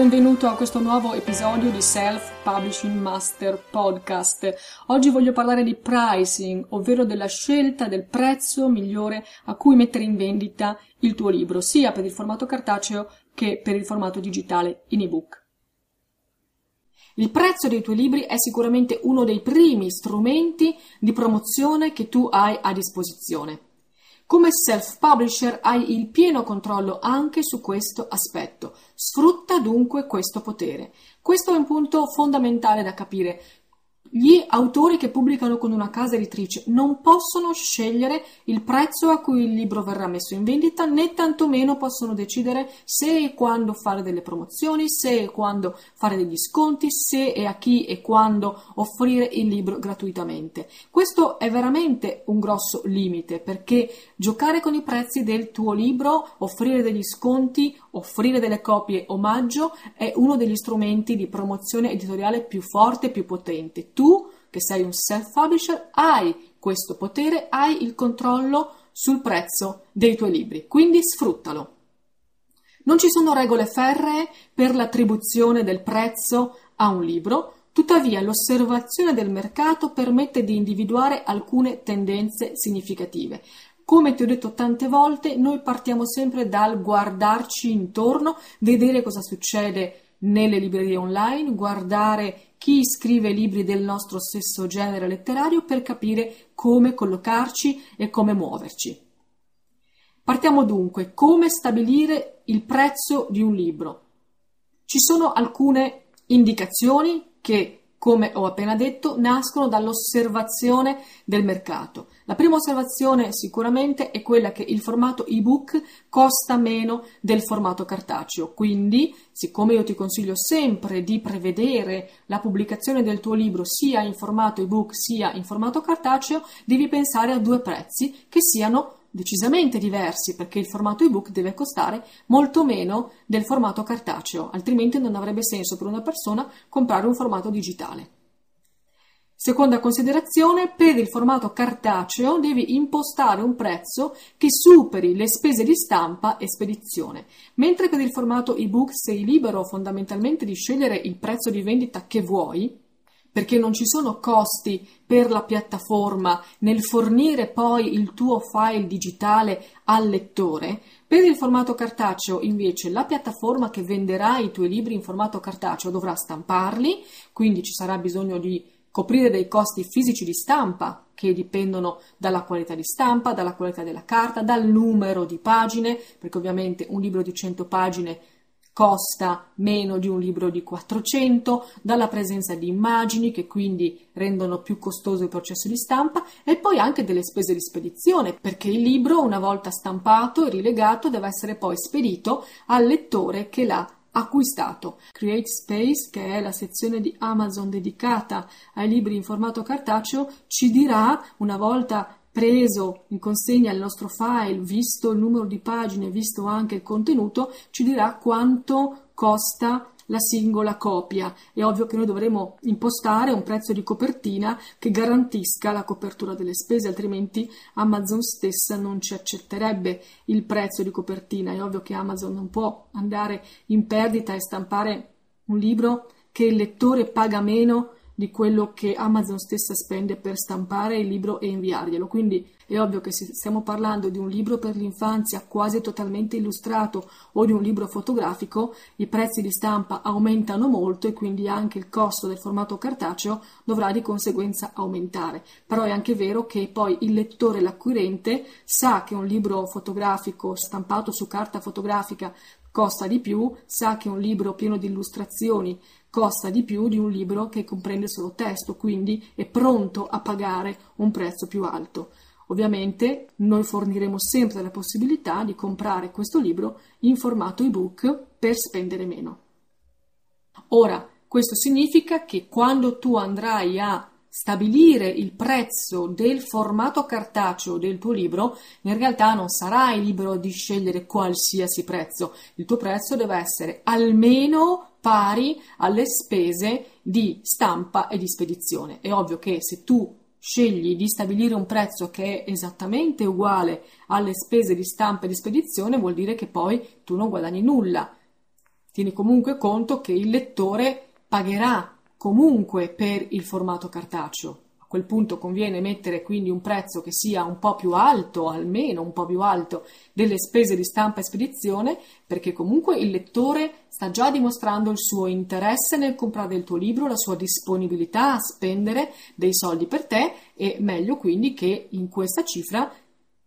Benvenuto a questo nuovo episodio di Self Publishing Master Podcast. Oggi voglio parlare di pricing, ovvero della scelta del prezzo migliore a cui mettere in vendita il tuo libro, sia per il formato cartaceo che per il formato digitale in ebook. Il prezzo dei tuoi libri è sicuramente uno dei primi strumenti di promozione che tu hai a disposizione. Come self-publisher hai il pieno controllo anche su questo aspetto. Sfrutta dunque questo potere. Questo è un punto fondamentale da capire. Gli autori che pubblicano con una casa editrice non possono scegliere il prezzo a cui il libro verrà messo in vendita, né tantomeno possono decidere se e quando fare delle promozioni, se e quando fare degli sconti, se e a chi e quando offrire il libro gratuitamente. Questo è veramente un grosso limite perché giocare con i prezzi del tuo libro, offrire degli sconti, offrire delle copie omaggio è uno degli strumenti di promozione editoriale più forte e più potente tu, che sei un self-publisher, hai questo potere, hai il controllo sul prezzo dei tuoi libri, quindi sfruttalo. Non ci sono regole ferree per l'attribuzione del prezzo a un libro, tuttavia l'osservazione del mercato permette di individuare alcune tendenze significative. Come ti ho detto tante volte, noi partiamo sempre dal guardarci intorno, vedere cosa succede nelle librerie online, guardare chi scrive libri del nostro stesso genere letterario per capire come collocarci e come muoverci. Partiamo dunque, come stabilire il prezzo di un libro. Ci sono alcune indicazioni che come ho appena detto, nascono dall'osservazione del mercato. La prima osservazione sicuramente è quella che il formato ebook costa meno del formato cartaceo, quindi siccome io ti consiglio sempre di prevedere la pubblicazione del tuo libro sia in formato ebook sia in formato cartaceo, devi pensare a due prezzi che siano decisamente diversi perché il formato ebook deve costare molto meno del formato cartaceo, altrimenti non avrebbe senso per una persona comprare un formato digitale. Seconda considerazione, per il formato cartaceo devi impostare un prezzo che superi le spese di stampa e spedizione, mentre per il formato ebook sei libero fondamentalmente di scegliere il prezzo di vendita che vuoi, perché non ci sono costi per la piattaforma nel fornire poi il tuo file digitale al lettore. Per il formato cartaceo, invece, la piattaforma che venderà i tuoi libri in formato cartaceo dovrà stamparli, quindi ci sarà bisogno di coprire dei costi fisici di stampa che dipendono dalla qualità di stampa, dalla qualità della carta, dal numero di pagine, perché ovviamente un libro di 100 pagine costa meno di un libro di 400, dalla presenza di immagini che quindi rendono più costoso il processo di stampa e poi anche delle spese di spedizione, perché il libro una volta stampato e rilegato deve essere poi spedito al lettore che l'ha acquistato. Create Space, che è la sezione di Amazon dedicata ai libri in formato cartaceo, ci dirà una volta preso in consegna il nostro file, visto il numero di pagine, visto anche il contenuto, ci dirà quanto costa la singola copia. È ovvio che noi dovremo impostare un prezzo di copertina che garantisca la copertura delle spese, altrimenti Amazon stessa non ci accetterebbe il prezzo di copertina. È ovvio che Amazon non può andare in perdita e stampare un libro che il lettore paga meno di quello che Amazon stessa spende per stampare il libro e inviarglielo. Quindi è ovvio che se stiamo parlando di un libro per l'infanzia quasi totalmente illustrato o di un libro fotografico, i prezzi di stampa aumentano molto e quindi anche il costo del formato cartaceo dovrà di conseguenza aumentare. Però è anche vero che poi il lettore, l'acquirente, sa che un libro fotografico stampato su carta fotografica costa di più, sa che un libro pieno di illustrazioni costa di più di un libro che comprende solo testo, quindi è pronto a pagare un prezzo più alto. Ovviamente noi forniremo sempre la possibilità di comprare questo libro in formato ebook per spendere meno. Ora, questo significa che quando tu andrai a stabilire il prezzo del formato cartaceo del tuo libro, in realtà non sarai libero di scegliere qualsiasi prezzo. Il tuo prezzo deve essere almeno pari alle spese di stampa e di spedizione. È ovvio che se tu scegli di stabilire un prezzo che è esattamente uguale alle spese di stampa e di spedizione, vuol dire che poi tu non guadagni nulla. Tieni comunque conto che il lettore pagherà comunque per il formato cartaceo. A quel punto conviene mettere quindi un prezzo che sia un po' più alto, almeno un po' più alto, delle spese di stampa e spedizione, perché comunque il lettore sta già dimostrando il suo interesse nel comprare il tuo libro, la sua disponibilità a spendere dei soldi per te e meglio quindi che in questa cifra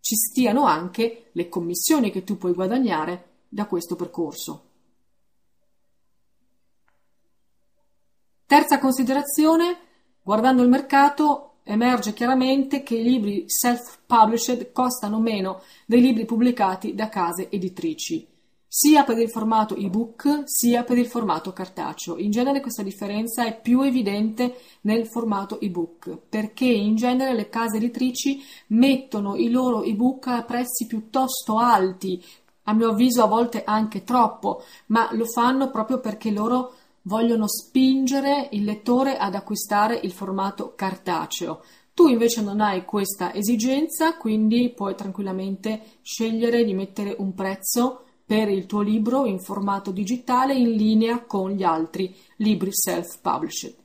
ci stiano anche le commissioni che tu puoi guadagnare da questo percorso. Terza considerazione, guardando il mercato emerge chiaramente che i libri self-published costano meno dei libri pubblicati da case editrici, sia per il formato ebook sia per il formato cartaceo. In genere questa differenza è più evidente nel formato ebook, perché in genere le case editrici mettono i loro ebook a prezzi piuttosto alti, a mio avviso a volte anche troppo, ma lo fanno proprio perché loro vogliono spingere il lettore ad acquistare il formato cartaceo. Tu invece non hai questa esigenza, quindi puoi tranquillamente scegliere di mettere un prezzo per il tuo libro in formato digitale in linea con gli altri libri self-published.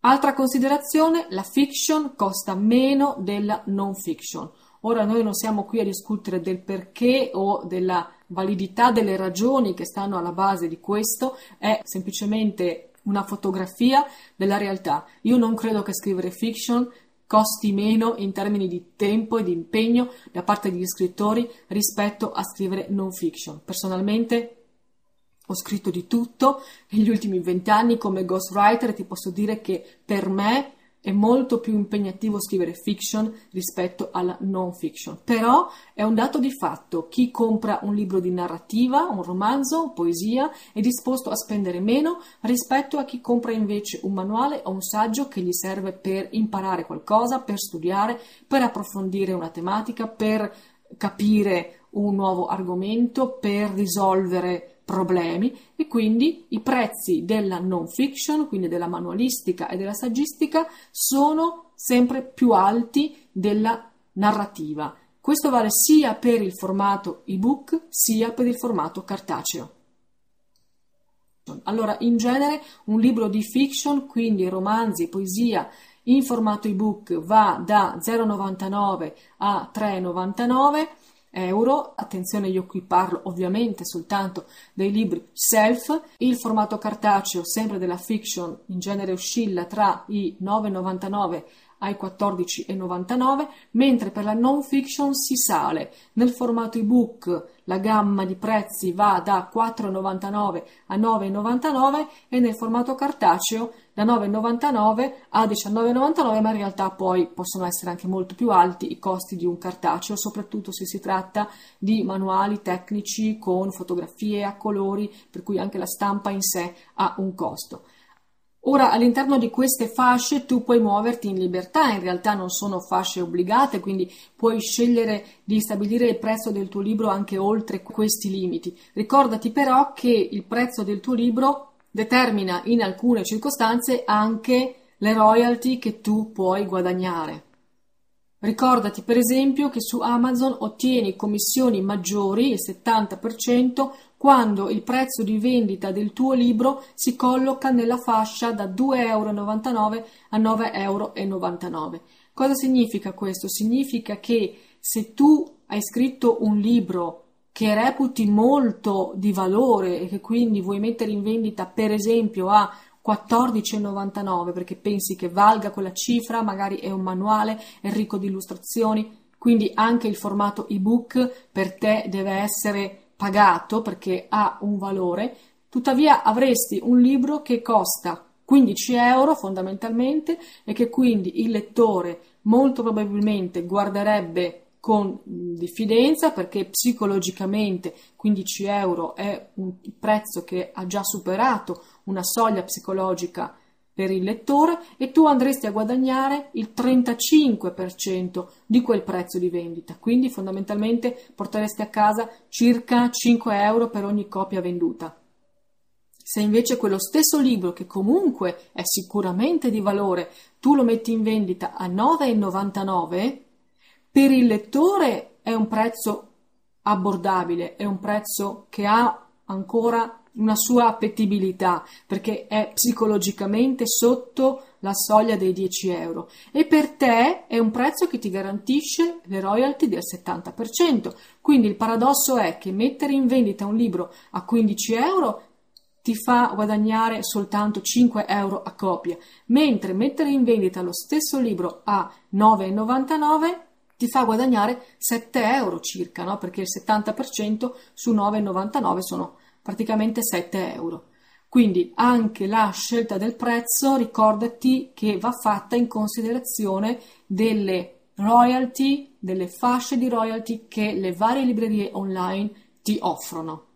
Altra considerazione, la fiction costa meno della non fiction. Ora noi non siamo qui a discutere del perché o della validità delle ragioni che stanno alla base di questo, è semplicemente una fotografia della realtà. Io non credo che scrivere fiction costi meno in termini di tempo e di impegno da parte degli scrittori rispetto a scrivere non fiction. Personalmente ho scritto di tutto negli ultimi vent'anni come ghostwriter e ti posso dire che per me è molto più impegnativo scrivere fiction rispetto alla non fiction, però è un dato di fatto. Chi compra un libro di narrativa, un romanzo, poesia, è disposto a spendere meno rispetto a chi compra invece un manuale o un saggio che gli serve per imparare qualcosa, per studiare, per approfondire una tematica, per capire un nuovo argomento, per risolvere problemi e quindi i prezzi della non fiction, quindi della manualistica e della saggistica, sono sempre più alti della narrativa. Questo vale sia per il formato ebook sia per il formato cartaceo. Allora, in genere un libro di fiction, quindi romanzi, poesia, in formato ebook va da 0,99 a 3,99 euro. Attenzione, io qui parlo ovviamente soltanto dei libri self. Il formato cartaceo, sempre della fiction, in genere oscilla tra i 9,99 ai 14,99, mentre per la non fiction si sale. Nel formato ebook la gamma di prezzi va da 4,99 a 9,99 e nel formato cartaceo da 9,99 a 19,99, ma in realtà poi possono essere anche molto più alti i costi di un cartaceo, soprattutto se si tratta di manuali tecnici con fotografie a colori, per cui anche la stampa in sé ha un costo. Ora, all'interno di queste fasce tu puoi muoverti in libertà, in realtà non sono fasce obbligate, quindi puoi scegliere di stabilire il prezzo del tuo libro anche oltre questi limiti. Ricordati però che il prezzo del tuo libro determina in alcune circostanze anche le royalty che tu puoi guadagnare. Ricordati per esempio che su Amazon ottieni commissioni maggiori, il 70%, quando il prezzo di vendita del tuo libro si colloca nella fascia da 2,99 euro a 9,99 euro. Cosa significa questo? Significa che se tu hai scritto un libro che reputi molto di valore e che quindi vuoi mettere in vendita per esempio a 14,99 perché pensi che valga quella cifra, magari è un manuale, è ricco di illustrazioni, quindi anche il formato ebook per te deve essere pagato perché ha un valore, tuttavia avresti un libro che costa 15 euro fondamentalmente e che quindi il lettore molto probabilmente guarderebbe con diffidenza perché psicologicamente 15 euro è un prezzo che ha già superato una soglia psicologica per il lettore e tu andresti a guadagnare il 35% di quel prezzo di vendita. Quindi fondamentalmente porteresti a casa circa 5 euro per ogni copia venduta. Se invece quello stesso libro, che comunque è sicuramente di valore, tu lo metti in vendita a 9,99, per il lettore è un prezzo abbordabile, è un prezzo che ha ancora una sua appetibilità perché è psicologicamente sotto la soglia dei 10 euro e per te è un prezzo che ti garantisce le royalty del 70%. Quindi il paradosso è che mettere in vendita un libro a 15 euro ti fa guadagnare soltanto 5 euro a copia, mentre mettere in vendita lo stesso libro a 9,99 ti fa guadagnare 7 euro circa, no? perché il 70% su 9,99 sono praticamente 7 euro. Quindi anche la scelta del prezzo, ricordati che va fatta in considerazione delle royalty, delle fasce di royalty che le varie librerie online ti offrono.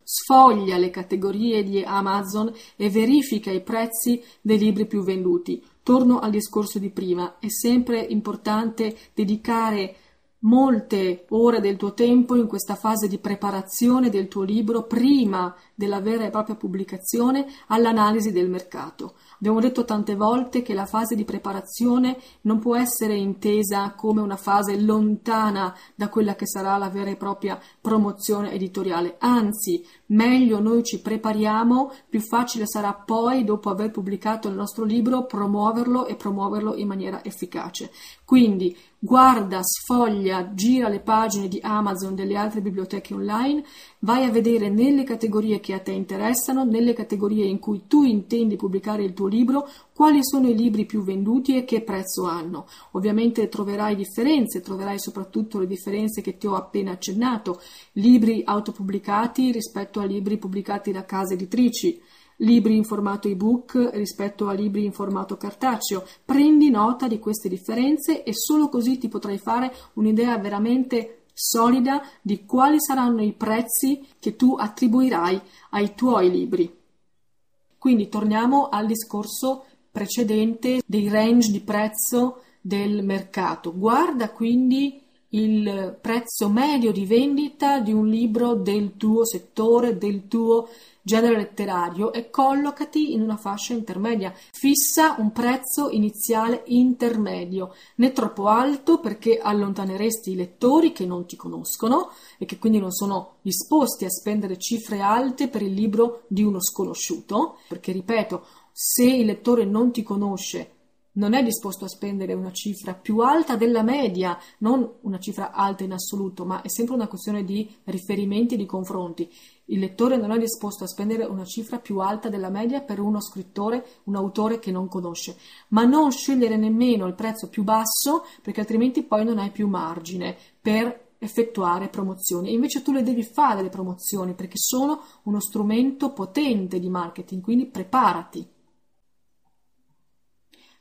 Sfoglia le categorie di Amazon e verifica i prezzi dei libri più venduti. Torno al discorso di prima, è sempre importante dedicare molte ore del tuo tempo in questa fase di preparazione del tuo libro prima della vera e propria pubblicazione all'analisi del mercato. Abbiamo detto tante volte che la fase di preparazione non può essere intesa come una fase lontana da quella che sarà la vera e propria promozione editoriale, anzi, meglio noi ci prepariamo, più facile sarà poi, dopo aver pubblicato il nostro libro, promuoverlo e promuoverlo in maniera efficace. Quindi guarda, sfoglia, gira le pagine di Amazon, delle altre biblioteche online, vai a vedere nelle categorie che a te interessano, nelle categorie in cui tu intendi pubblicare il tuo libro, quali sono i libri più venduti e che prezzo hanno. Ovviamente troverai differenze, troverai soprattutto le differenze che ti ho appena accennato, libri autopubblicati rispetto a libri pubblicati da case editrici libri in formato ebook rispetto a libri in formato cartaceo. Prendi nota di queste differenze e solo così ti potrai fare un'idea veramente solida di quali saranno i prezzi che tu attribuirai ai tuoi libri. Quindi torniamo al discorso precedente dei range di prezzo del mercato. Guarda quindi il prezzo medio di vendita di un libro del tuo settore, del tuo genere letterario e collocati in una fascia intermedia. Fissa un prezzo iniziale intermedio, né troppo alto perché allontaneresti i lettori che non ti conoscono e che quindi non sono disposti a spendere cifre alte per il libro di uno sconosciuto, perché ripeto, se il lettore non ti conosce non è disposto a spendere una cifra più alta della media, non una cifra alta in assoluto, ma è sempre una questione di riferimenti e di confronti. Il lettore non è disposto a spendere una cifra più alta della media per uno scrittore, un autore che non conosce, ma non scegliere nemmeno il prezzo più basso perché altrimenti poi non hai più margine per effettuare promozioni. Invece tu le devi fare le promozioni perché sono uno strumento potente di marketing, quindi preparati.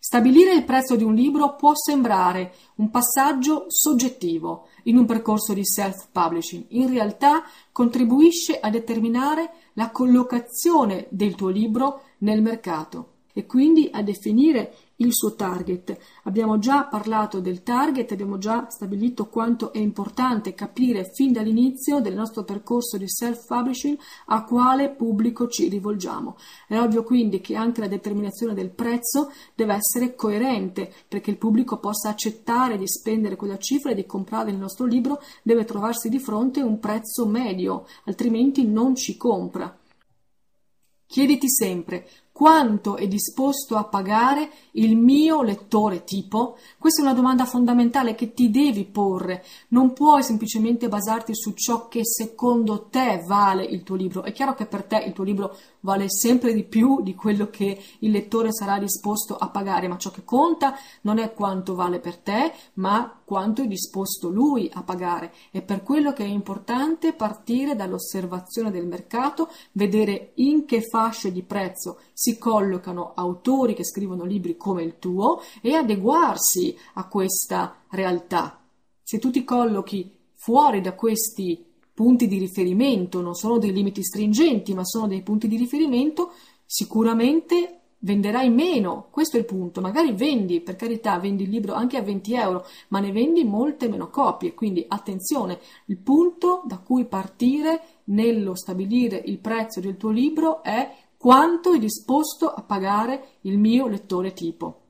Stabilire il prezzo di un libro può sembrare un passaggio soggettivo in un percorso di self-publishing. In realtà contribuisce a determinare la collocazione del tuo libro nel mercato e quindi a definire il suo target. Abbiamo già parlato del target, abbiamo già stabilito quanto è importante capire fin dall'inizio del nostro percorso di self-publishing a quale pubblico ci rivolgiamo. È ovvio quindi che anche la determinazione del prezzo deve essere coerente perché il pubblico possa accettare di spendere quella cifra e di comprare il nostro libro, deve trovarsi di fronte un prezzo medio, altrimenti non ci compra. Chiediti sempre quanto è disposto a pagare il mio lettore tipo? Questa è una domanda fondamentale che ti devi porre. Non puoi semplicemente basarti su ciò che secondo te vale il tuo libro. È chiaro che per te il tuo libro vale sempre di più di quello che il lettore sarà disposto a pagare, ma ciò che conta non è quanto vale per te, ma quanto è disposto lui a pagare. E per quello che è importante partire dall'osservazione del mercato, vedere in che fasce di prezzo si collocano autori che scrivono libri come il tuo e adeguarsi a questa realtà. Se tu ti collochi fuori da questi punti di riferimento, non sono dei limiti stringenti, ma sono dei punti di riferimento, sicuramente venderai meno, questo è il punto, magari vendi, per carità, vendi il libro anche a 20 euro, ma ne vendi molte meno copie, quindi attenzione, il punto da cui partire nello stabilire il prezzo del tuo libro è quanto è disposto a pagare il mio lettore tipo.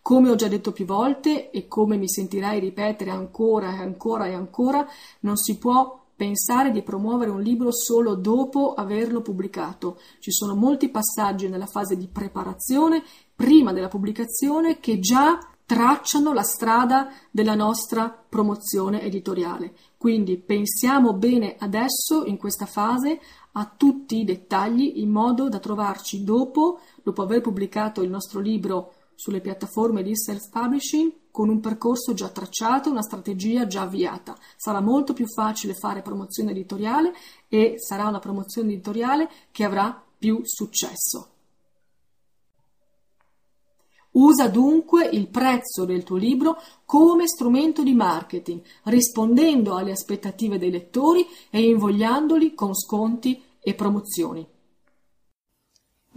Come ho già detto più volte e come mi sentirai ripetere ancora e ancora e ancora, non si può pensare di promuovere un libro solo dopo averlo pubblicato. Ci sono molti passaggi nella fase di preparazione, prima della pubblicazione, che già tracciano la strada della nostra promozione editoriale. Quindi pensiamo bene adesso, in questa fase, a tutti i dettagli in modo da trovarci dopo, dopo aver pubblicato il nostro libro sulle piattaforme di self-publishing, con un percorso già tracciato, una strategia già avviata. Sarà molto più facile fare promozione editoriale e sarà una promozione editoriale che avrà più successo. Usa dunque il prezzo del tuo libro come strumento di marketing, rispondendo alle aspettative dei lettori e invogliandoli con sconti e promozioni.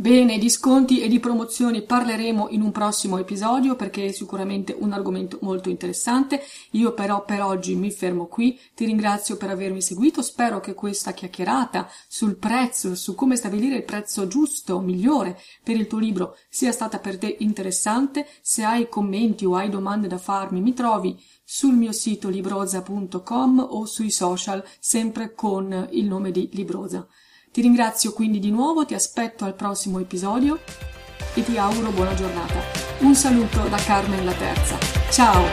Bene, di sconti e di promozioni parleremo in un prossimo episodio perché è sicuramente un argomento molto interessante. Io però per oggi mi fermo qui. Ti ringrazio per avermi seguito. Spero che questa chiacchierata sul prezzo, su come stabilire il prezzo giusto, migliore per il tuo libro sia stata per te interessante. Se hai commenti o hai domande da farmi, mi trovi sul mio sito libroza.com o sui social sempre con il nome di Libroza. Ti ringrazio quindi di nuovo, ti aspetto al prossimo episodio e ti auguro buona giornata. Un saluto da Carmen la Terza. Ciao!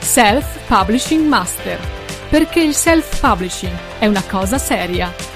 Self Publishing Master. Perché il self publishing è una cosa seria.